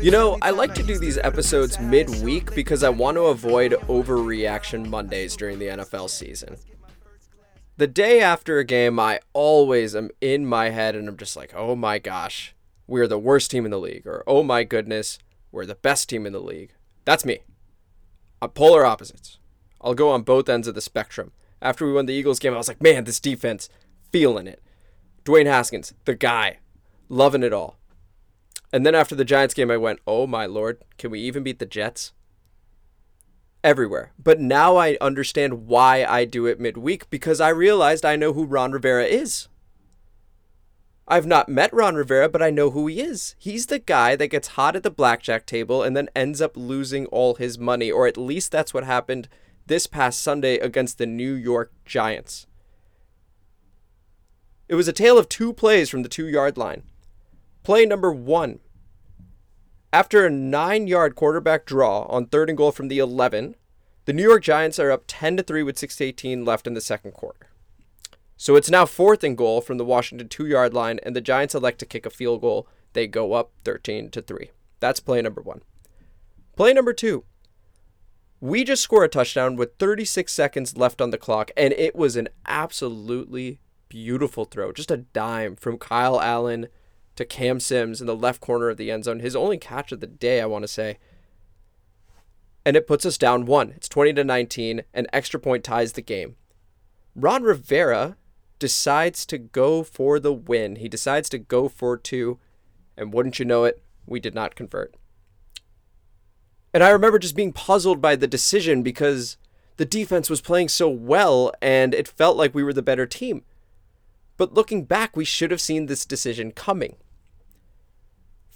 You know, I like to do these episodes midweek because I want to avoid overreaction Mondays during the NFL season. The day after a game, I always am in my head and I'm just like, oh my gosh, we're the worst team in the league. Or, oh my goodness, we're the best team in the league. That's me. I'm polar opposites. I'll go on both ends of the spectrum. After we won the Eagles game, I was like, man, this defense, feeling it. Dwayne Haskins, the guy, loving it all. And then after the Giants game, I went, oh my lord, can we even beat the Jets? Everywhere. But now I understand why I do it midweek because I realized I know who Ron Rivera is. I've not met Ron Rivera, but I know who he is. He's the guy that gets hot at the blackjack table and then ends up losing all his money, or at least that's what happened this past Sunday against the New York Giants. It was a tale of two plays from the two yard line. Play number one. After a nine yard quarterback draw on third and goal from the 11, the New York Giants are up 10 to 3 with 6 18 left in the second quarter. So it's now fourth and goal from the Washington two yard line, and the Giants elect to kick a field goal. They go up 13 to 3. That's play number one. Play number two. We just score a touchdown with 36 seconds left on the clock, and it was an absolutely beautiful throw. Just a dime from Kyle Allen to Cam Sims in the left corner of the end zone. His only catch of the day, I want to say. And it puts us down one. It's 20 to 19. An extra point ties the game. Ron Rivera decides to go for the win. He decides to go for two. And wouldn't you know it, we did not convert. And I remember just being puzzled by the decision because the defense was playing so well and it felt like we were the better team. But looking back, we should have seen this decision coming.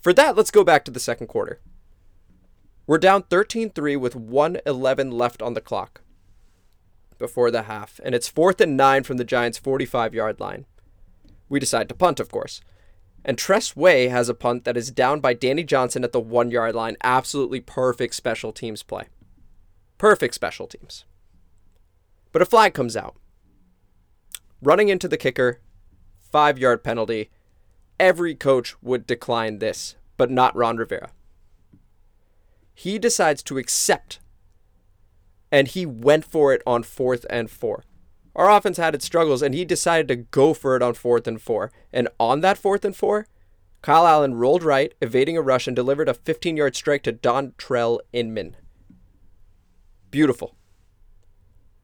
For that, let's go back to the second quarter. We're down 13 3 with 111 left on the clock before the half, and it's fourth and nine from the Giants' 45 yard line. We decide to punt, of course. And Tress Way has a punt that is down by Danny Johnson at the one yard line. Absolutely perfect special teams play. Perfect special teams. But a flag comes out. Running into the kicker, five yard penalty. Every coach would decline this, but not Ron Rivera. He decides to accept, and he went for it on fourth and four. Our offense had its struggles, and he decided to go for it on fourth and four. And on that fourth and four, Kyle Allen rolled right, evading a rush, and delivered a 15 yard strike to Dontrelle Inman. Beautiful.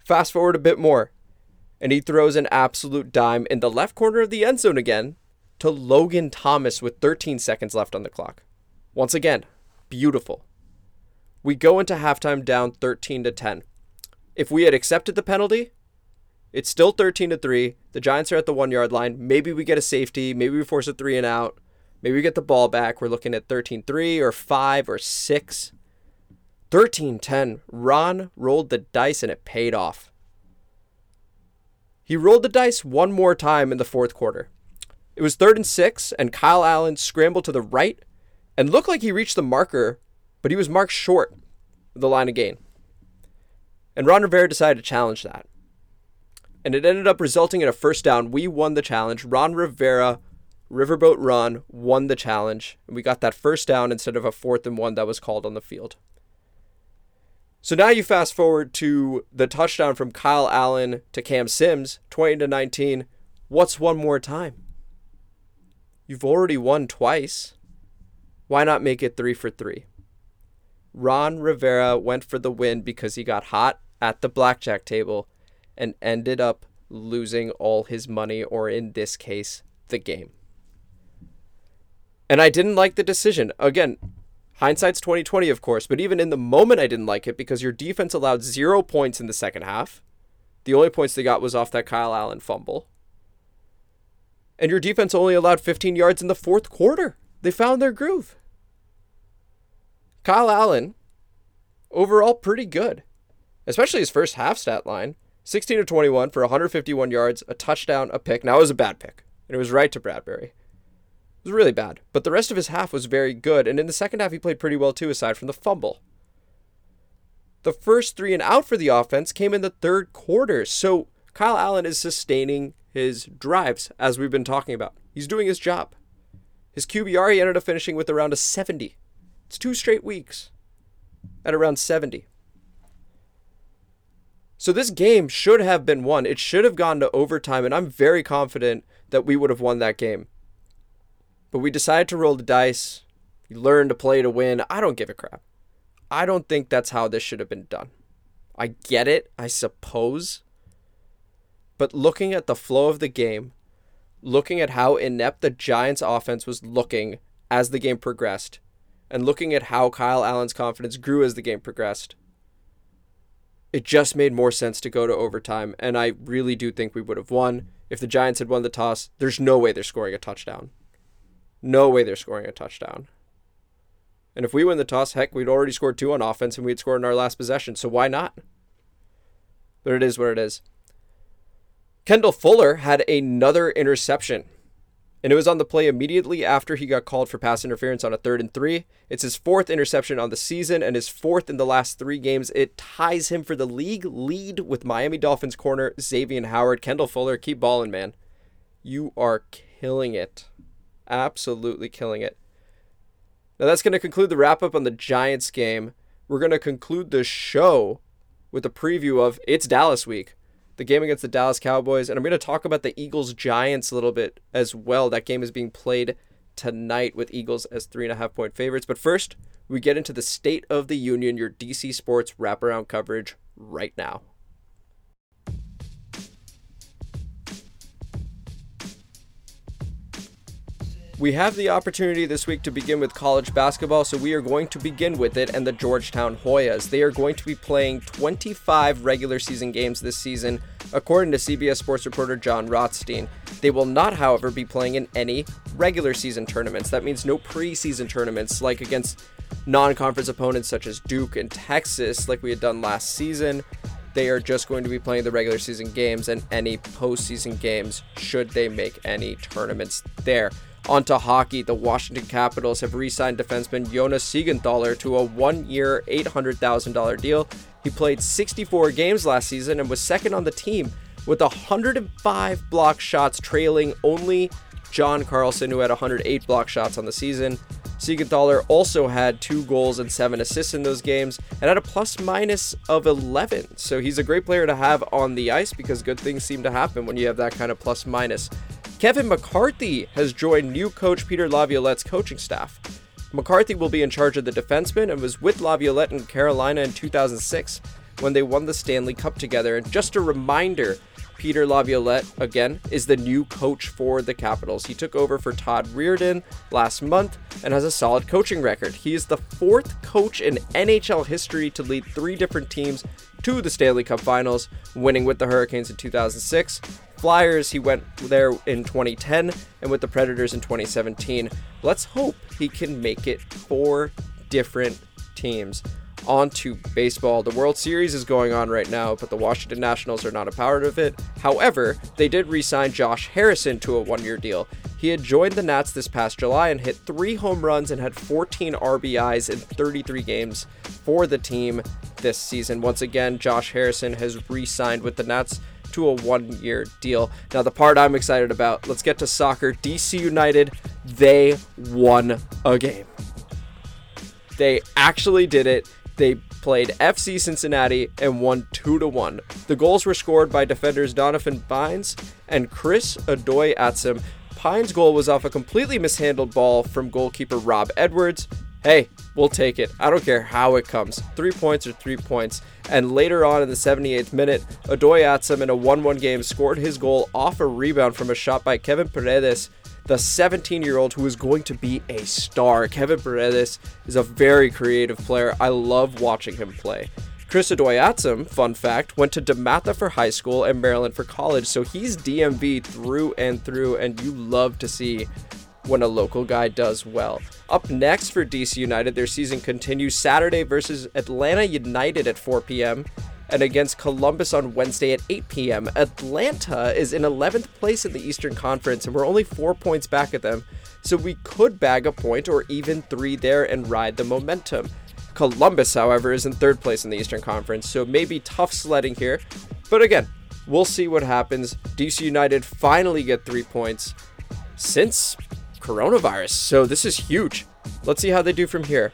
Fast forward a bit more, and he throws an absolute dime in the left corner of the end zone again to Logan Thomas with 13 seconds left on the clock. Once again, beautiful. We go into halftime down 13 to 10. If we had accepted the penalty, it's still 13 to 3. The Giants are at the 1-yard line. Maybe we get a safety, maybe we force a 3 and out. Maybe we get the ball back. We're looking at 13-3 or 5 or 6. 13-10. Ron rolled the dice and it paid off. He rolled the dice one more time in the fourth quarter. It was third and six, and Kyle Allen scrambled to the right and looked like he reached the marker, but he was marked short of the line of gain. And Ron Rivera decided to challenge that. And it ended up resulting in a first down. We won the challenge. Ron Rivera, Riverboat Ron, won the challenge. And we got that first down instead of a fourth and one that was called on the field. So now you fast forward to the touchdown from Kyle Allen to Cam Sims, 20 to 19. What's one more time? You've already won twice. Why not make it three for three? Ron Rivera went for the win because he got hot at the blackjack table and ended up losing all his money, or in this case, the game. And I didn't like the decision. Again, hindsight's 2020, of course, but even in the moment, I didn't like it because your defense allowed zero points in the second half. The only points they got was off that Kyle Allen fumble. And your defense only allowed 15 yards in the fourth quarter. They found their groove. Kyle Allen, overall, pretty good, especially his first half stat line 16 to 21 for 151 yards, a touchdown, a pick. Now, it was a bad pick, and it was right to Bradbury. It was really bad. But the rest of his half was very good. And in the second half, he played pretty well too, aside from the fumble. The first three and out for the offense came in the third quarter. So Kyle Allen is sustaining his drives, as we've been talking about. He's doing his job. His QBR, he ended up finishing with around a 70. It's two straight weeks at around 70. So this game should have been won. It should have gone to overtime, and I'm very confident that we would have won that game. But we decided to roll the dice. You learn to play to win. I don't give a crap. I don't think that's how this should have been done. I get it, I suppose. But looking at the flow of the game, looking at how inept the Giants offense was looking as the game progressed, and looking at how Kyle Allen's confidence grew as the game progressed, it just made more sense to go to overtime. And I really do think we would have won. If the Giants had won the toss, there's no way they're scoring a touchdown. No way they're scoring a touchdown. And if we win the toss, heck, we'd already scored two on offense and we'd scored in our last possession. So why not? But it is what it is. Kendall Fuller had another interception. And it was on the play immediately after he got called for pass interference on a third and three. It's his fourth interception on the season and his fourth in the last three games. It ties him for the league lead with Miami Dolphins corner Xavier Howard. Kendall Fuller, keep balling, man. You are killing it. Absolutely killing it. Now that's going to conclude the wrap up on the Giants game. We're going to conclude the show with a preview of It's Dallas Week the game against the Dallas Cowboys, and I'm going to talk about the Eagles Giants a little bit as well. That game is being played tonight with Eagles as three and a half point favorites. But first, we get into the State of the Union, your DC Sports wraparound coverage right now. We have the opportunity this week to begin with college basketball, so we are going to begin with it and the Georgetown Hoyas. They are going to be playing 25 regular season games this season, according to CBS Sports reporter Jon Rothstein. They will not, however, be playing in any regular season tournaments. That means no preseason tournaments like against non conference opponents such as Duke and Texas, like we had done last season. They are just going to be playing the regular season games and any postseason games should they make any tournaments there. Onto hockey, the Washington Capitals have re signed defenseman Jonas Siegenthaler to a one year, $800,000 deal. He played 64 games last season and was second on the team with 105 block shots, trailing only John Carlson, who had 108 block shots on the season. Siegenthaler also had two goals and seven assists in those games and had a plus minus of 11. So he's a great player to have on the ice because good things seem to happen when you have that kind of plus minus. Kevin McCarthy has joined new coach Peter Laviolette's coaching staff. McCarthy will be in charge of the defensemen and was with Laviolette in Carolina in 2006 when they won the Stanley Cup together. And just a reminder, Peter Laviolette, again, is the new coach for the Capitals. He took over for Todd Reirden last month and has a solid coaching record. He is the fourth coach in NHL history to lead three different teams to the Stanley Cup Finals, winning with the Hurricanes in 2006. Flyers, he went there in 2010, and with the Predators in 2017. Let's hope he can make it four different teams. On to baseball. The World Series is going on right now, but the Washington Nationals are not a part of it. However, they did re sign Josh Harrison to a one year deal. He had joined the Nats this past July and hit three home runs and had 14 RBIs in 33 games for the team this season. Once again, Josh Harrison has re signed with the Nats to a one year deal. Now, the part I'm excited about, let's get to soccer. DC United, they won a game. They actually did it. They played FC Cincinnati and won 2 to 1. The goals were scored by defenders Donovan Pines and Chris Odoi-Atsem. Pines' goal was off a completely mishandled ball from goalkeeper Rob Edwards. Hey, we'll take it. I don't care how it comes. Three points or three points. And later on in the 78th minute, Odoi-Atsem in a 1 1 game scored his goal off a rebound from a shot by Kevin Paredes, the 17 year old who is going to be a star. Kevin Paredes is a very creative player. I love watching him play. Chris Odoi-Atsem, fun fact, went to DeMatha for high school and Maryland for college, so he's DMV through and through, and you love to see when a local guy does well. Up next for DC United, their season continues Saturday versus Atlanta United at 4 p.m. and against Columbus on Wednesday at 8 p.m. Atlanta is in 11th place in the Eastern Conference, and we're only four points back at them, so we could bag a point or even three there and ride the momentum. Columbus, however, is in third place in the Eastern Conference, so maybe tough sledding here. But again, we'll see what happens. DC United finally get three points since coronavirus, so this is huge. Let's see how they do from here.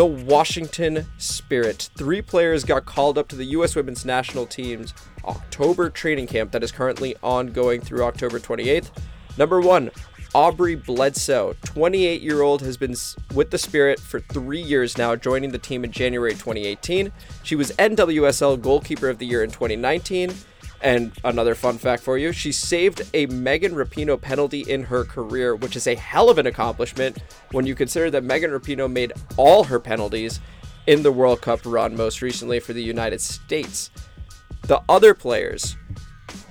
The Washington Spirit. Three players got called up to the U.S. women's national team's October training camp that is currently ongoing through October 28th. Number one, Aubrey Bledsoe, 28 year old, has been with the Spirit for three years now, joining the team in January 2018. She was NWSL Goalkeeper of the Year in 2019. And another fun fact for you she saved a Megan Rapinoe penalty in her career, which is a hell of an accomplishment when you consider that Megan Rapinoe made all her penalties in the World Cup run most recently for the United States. The other players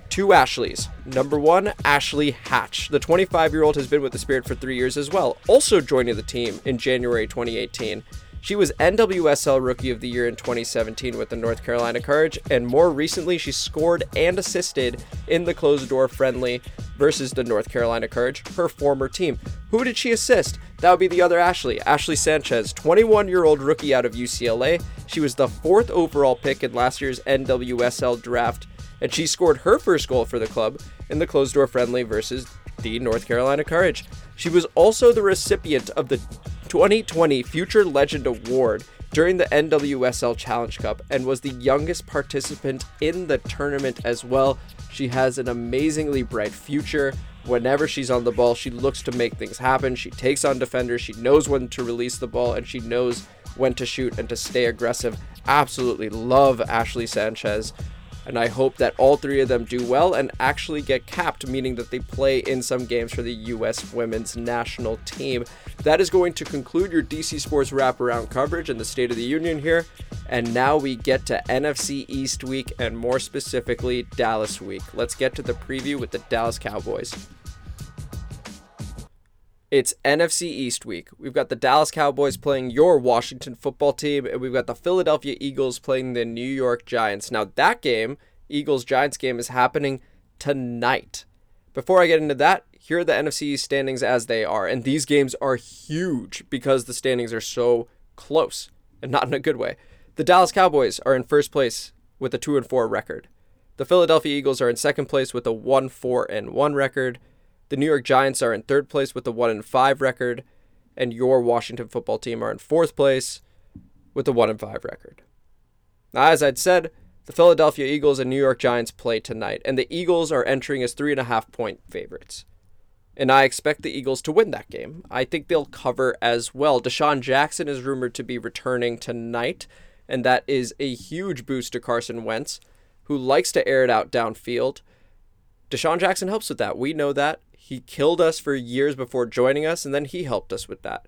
two Ashleys. Number one, Ashley Hatch. The 25 year old has been with the Spirit for three years as well, also joining the team in January 2018. She was NWSL Rookie of the Year in 2017 with the North Carolina Courage, and more recently, she scored and assisted in the closed door friendly versus the North Carolina Courage, her former team. Who did she assist? That would be the other Ashley, Ashley Sanchez, 21 year old rookie out of UCLA. She was the fourth overall pick in last year's NWSL draft and she scored her first goal for the club in the closed door friendly versus the North Carolina Courage. She was also the recipient of the 2020 Future Legend Award during the NWSL Challenge Cup and was the youngest participant in the tournament as well. She has an amazingly bright future. Whenever she's on the ball, she looks to make things happen. She takes on defenders, she knows when to release the ball, and she knows when to shoot and to stay aggressive. Absolutely love Ashley Sanchez and I hope that all three of them do well and actually get capped, meaning that they play in some games for the U.S. women's national team. That is going to conclude your DC Sports wraparound coverage in the State of the Union here. And now we get to NFC East week and more specifically Dallas week. Let's get to the preview with the Dallas Cowboys. It's NFC East week. We've got the Dallas Cowboys playing your Washington football team, and we've got the Philadelphia Eagles playing the New York Giants. Now, that game, Eagles Giants game, is happening tonight. Before I get into that, here are the NFC standings as they are. And these games are huge because the standings are so close and not in a good way. The Dallas Cowboys are in first place with a 2 and 4 record. The Philadelphia Eagles are in second place with a 1 4 and 1 record. The New York Giants are in third place with a 1 and 5 record, and your Washington football team are in fourth place with a 1 and 5 record. Now, as I'd said, the Philadelphia Eagles and New York Giants play tonight, and the Eagles are entering as three and a half point favorites. And I expect the Eagles to win that game. I think they'll cover as well. DeSean Jackson is rumored to be returning tonight, and that is a huge boost to Carson Wentz, who likes to air it out downfield. DeSean Jackson helps with that. We know that. He killed us for years before joining us, and then he helped us with that.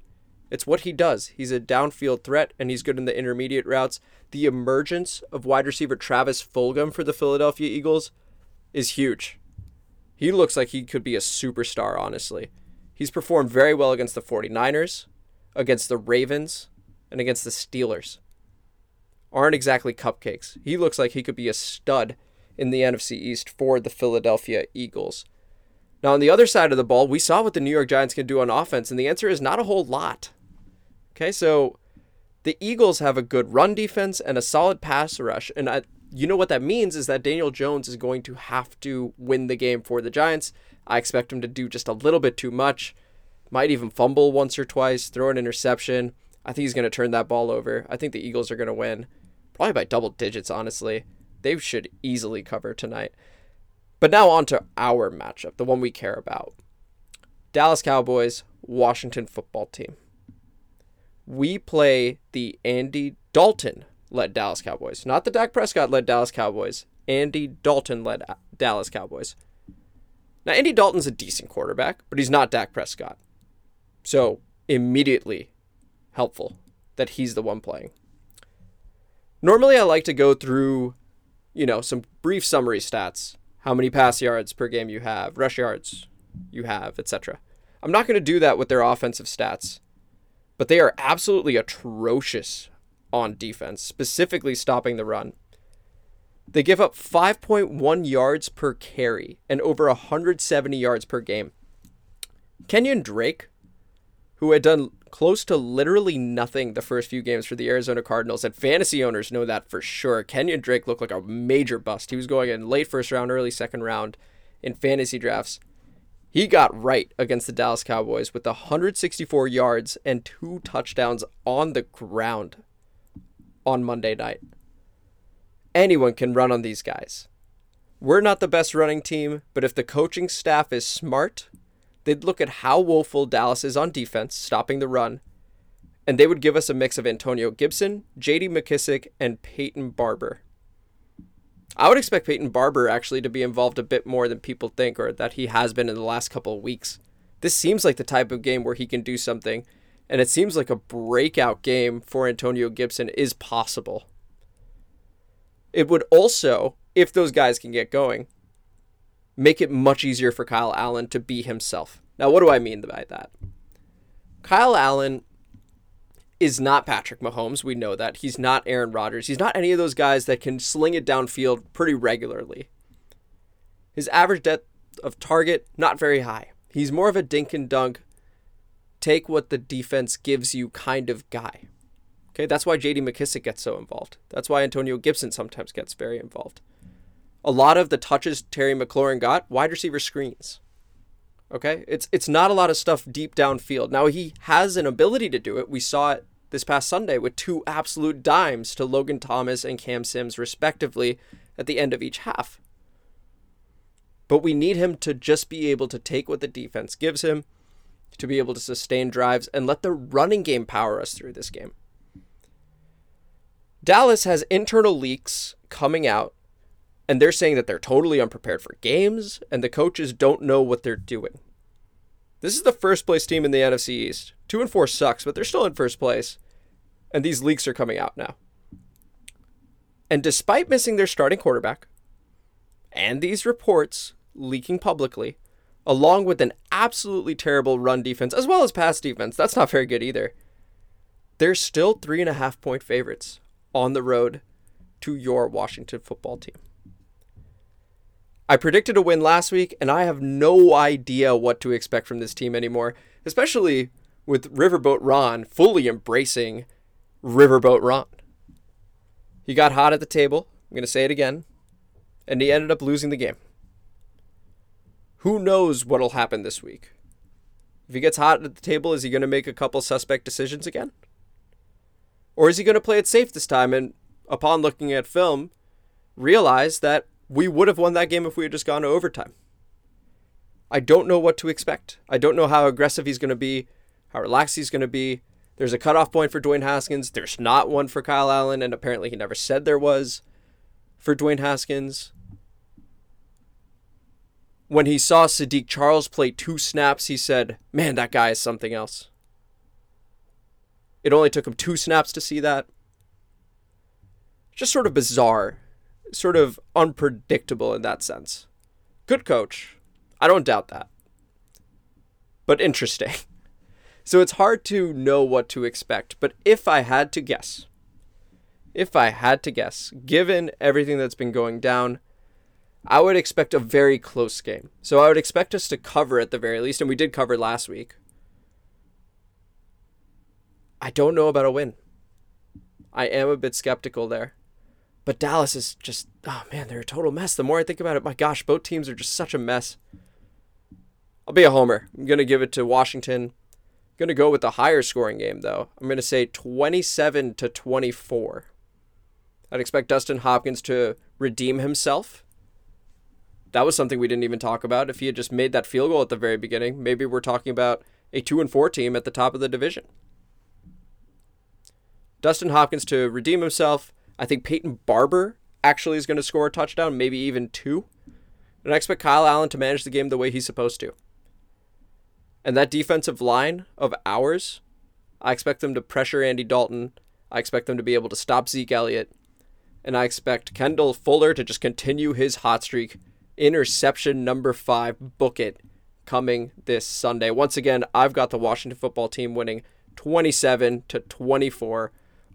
It's what he does. He's a downfield threat, and he's good in the intermediate routes. The emergence of wide receiver Travis Fulgham for the Philadelphia Eagles is huge. He looks like he could be a superstar, honestly. He's performed very well against the 49ers, against the Ravens, and against the Steelers. Aren't exactly cupcakes. He looks like he could be a stud in the NFC East for the Philadelphia Eagles. Now, on the other side of the ball, we saw what the New York Giants can do on offense, and the answer is not a whole lot. Okay, so the Eagles have a good run defense and a solid pass rush, and I, you know what that means is that Daniel Jones is going to have to win the game for the Giants. I expect him to do just a little bit too much, might even fumble once or twice, throw an interception. I think he's going to turn that ball over. I think the Eagles are going to win, probably by double digits, honestly. They should easily cover tonight. But now on to our matchup, the one we care about. Dallas Cowboys, Washington football team. We play the Andy Dalton led Dallas Cowboys, not the Dak Prescott led Dallas Cowboys. Andy Dalton led Dallas Cowboys. Now, Andy Dalton's a decent quarterback, but he's not Dak Prescott. So, immediately helpful that he's the one playing. Normally, I like to go through, you know, some brief summary stats how many pass yards per game you have, rush yards you have, etc. I'm not going to do that with their offensive stats, but they are absolutely atrocious on defense, specifically stopping the run. They give up 5.1 yards per carry and over 170 yards per game. Kenyon Drake, who had done close to literally nothing the first few games for the Arizona Cardinals, and fantasy owners know that for sure. Kenyon Drake looked like a major bust. He was going in late first round, early second round in fantasy drafts. He got right against the Dallas Cowboys with 164 yards and two touchdowns on the ground on Monday night. Anyone can run on these guys. We're not the best running team, but if the coaching staff is smart, they'd look at how woeful Dallas is on defense, stopping the run, and they would give us a mix of Antonio Gibson, JD McKissic, and Peyton Barber. I would expect Peyton Barber actually to be involved a bit more than people think or that he has been in the last couple of weeks. This seems like the type of game where he can do something, and it seems like a breakout game for Antonio Gibson is possible. It would also, if those guys can get going, make it much easier for Kyle Allen to be himself. Now, what do I mean by that? Kyle Allen is not Patrick Mahomes. We know that. He's not Aaron Rodgers. He's not any of those guys that can sling it downfield pretty regularly. His average depth of target, not very high. He's more of a dink and dunk, take what the defense gives you kind of guy. Okay, that's why JD McKissic gets so involved. That's why Antonio Gibson sometimes gets very involved. A lot of the touches Terry McLaurin got, wide receiver screens. Okay? It's it's not a lot of stuff deep downfield. Now he has an ability to do it. We saw it this past Sunday with two absolute dimes to Logan Thomas and Cam Sims respectively at the end of each half. But we need him to just be able to take what the defense gives him, to be able to sustain drives and let the running game power us through this game. Dallas has internal leaks coming out, and they're saying that they're totally unprepared for games, and the coaches don't know what they're doing. This is the first place team in the NFC East. Two and four sucks, but they're still in first place. And these leaks are coming out now. And despite missing their starting quarterback, and these reports leaking publicly, along with an absolutely terrible run defense as well as pass defense, that's not very good either. They're still three and a half point favorites on the road to your Washington football team. I predicted a win last week, and I have no idea what to expect from this team anymore, especially with Riverboat Ron fully embracing Riverboat Ron. He got hot at the table, I'm going to say it again, and he ended up losing the game. Who knows what'll happen this week? If he gets hot at the table, is he going to make a couple suspect decisions again? Or is he going to play it safe this time and, upon looking at film, realize that we would have won that game if we had just gone to overtime? I don't know what to expect. I don't know how aggressive he's going to be, how relaxed he's going to be. There's a cutoff point for Dwayne Haskins. There's not one for Kyle Allen, and apparently he never said there was for Dwayne Haskins. When he saw Saahdiq Charles play two snaps, he said, Man, that guy is something else. It only took him two snaps to see that. Just sort of bizarre, sort of unpredictable in that sense. Good coach. I don't doubt that. But interesting. So it's hard to know what to expect. But if I had to guess, if I had to guess, given everything that's been going down, I would expect a very close game. So I would expect us to cover at the very least, and we did cover last week. I don't know about a win. I am a bit skeptical there. But Dallas is just, oh man, they're a total mess. The more I think about it, my gosh, both teams are just such a mess. I'll be a homer. I'm going to give it to Washington. I'm going to go with the higher scoring game, though. I'm going to say 27 to 24. I'd expect Dustin Hopkins to redeem himself. That was something we didn't even talk about. If he had just made that field goal at the very beginning, maybe we're talking about a 2 and 4 team at the top of the division. Dustin Hopkins to redeem himself. I think Peyton Barber actually is going to score a touchdown, maybe even two. And I expect Kyle Allen to manage the game the way he's supposed to. And that defensive line of ours, I expect them to pressure Andy Dalton. I expect them to be able to stop Zeke Elliott. And I expect Kendall Fuller to just continue his hot streak. Interception number five, book it, coming this Sunday. Once again, I've got the Washington football team winning 27 to 24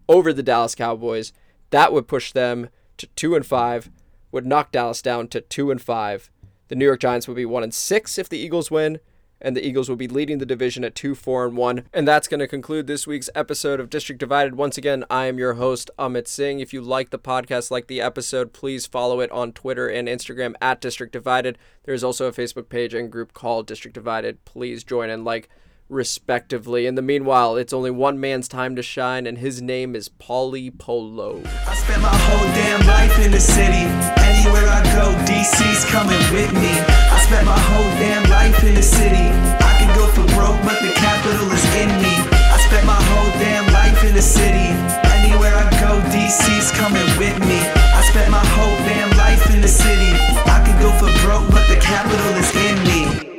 over the Dallas Cowboys. That would push them to 2 and 5. would knock Dallas down to 2 and 5. The New York Giants would be 1 and 6 if the Eagles win, and the Eagles will be leading the division at 2 4 and 1. And that's going to conclude this week's episode of District Divided. Once again, I am your host Amit Singh. If you like the podcast, like the episode, please follow it on Twitter and Instagram at District Divided. There's also a Facebook page and group called District Divided. Please join and like respectively. In the meanwhile, it's only one man's time to shine, and his name is Pauly Polo. I spent my whole damn life in the city. Anywhere I go, DC's coming with me. I spent my whole damn life in the city. I can go for broke, but the capital is in me. I spent my whole damn life in the city. Anywhere I go, DC's coming with me. I spent my whole damn life in the city. I can go for broke, but the capital is in me.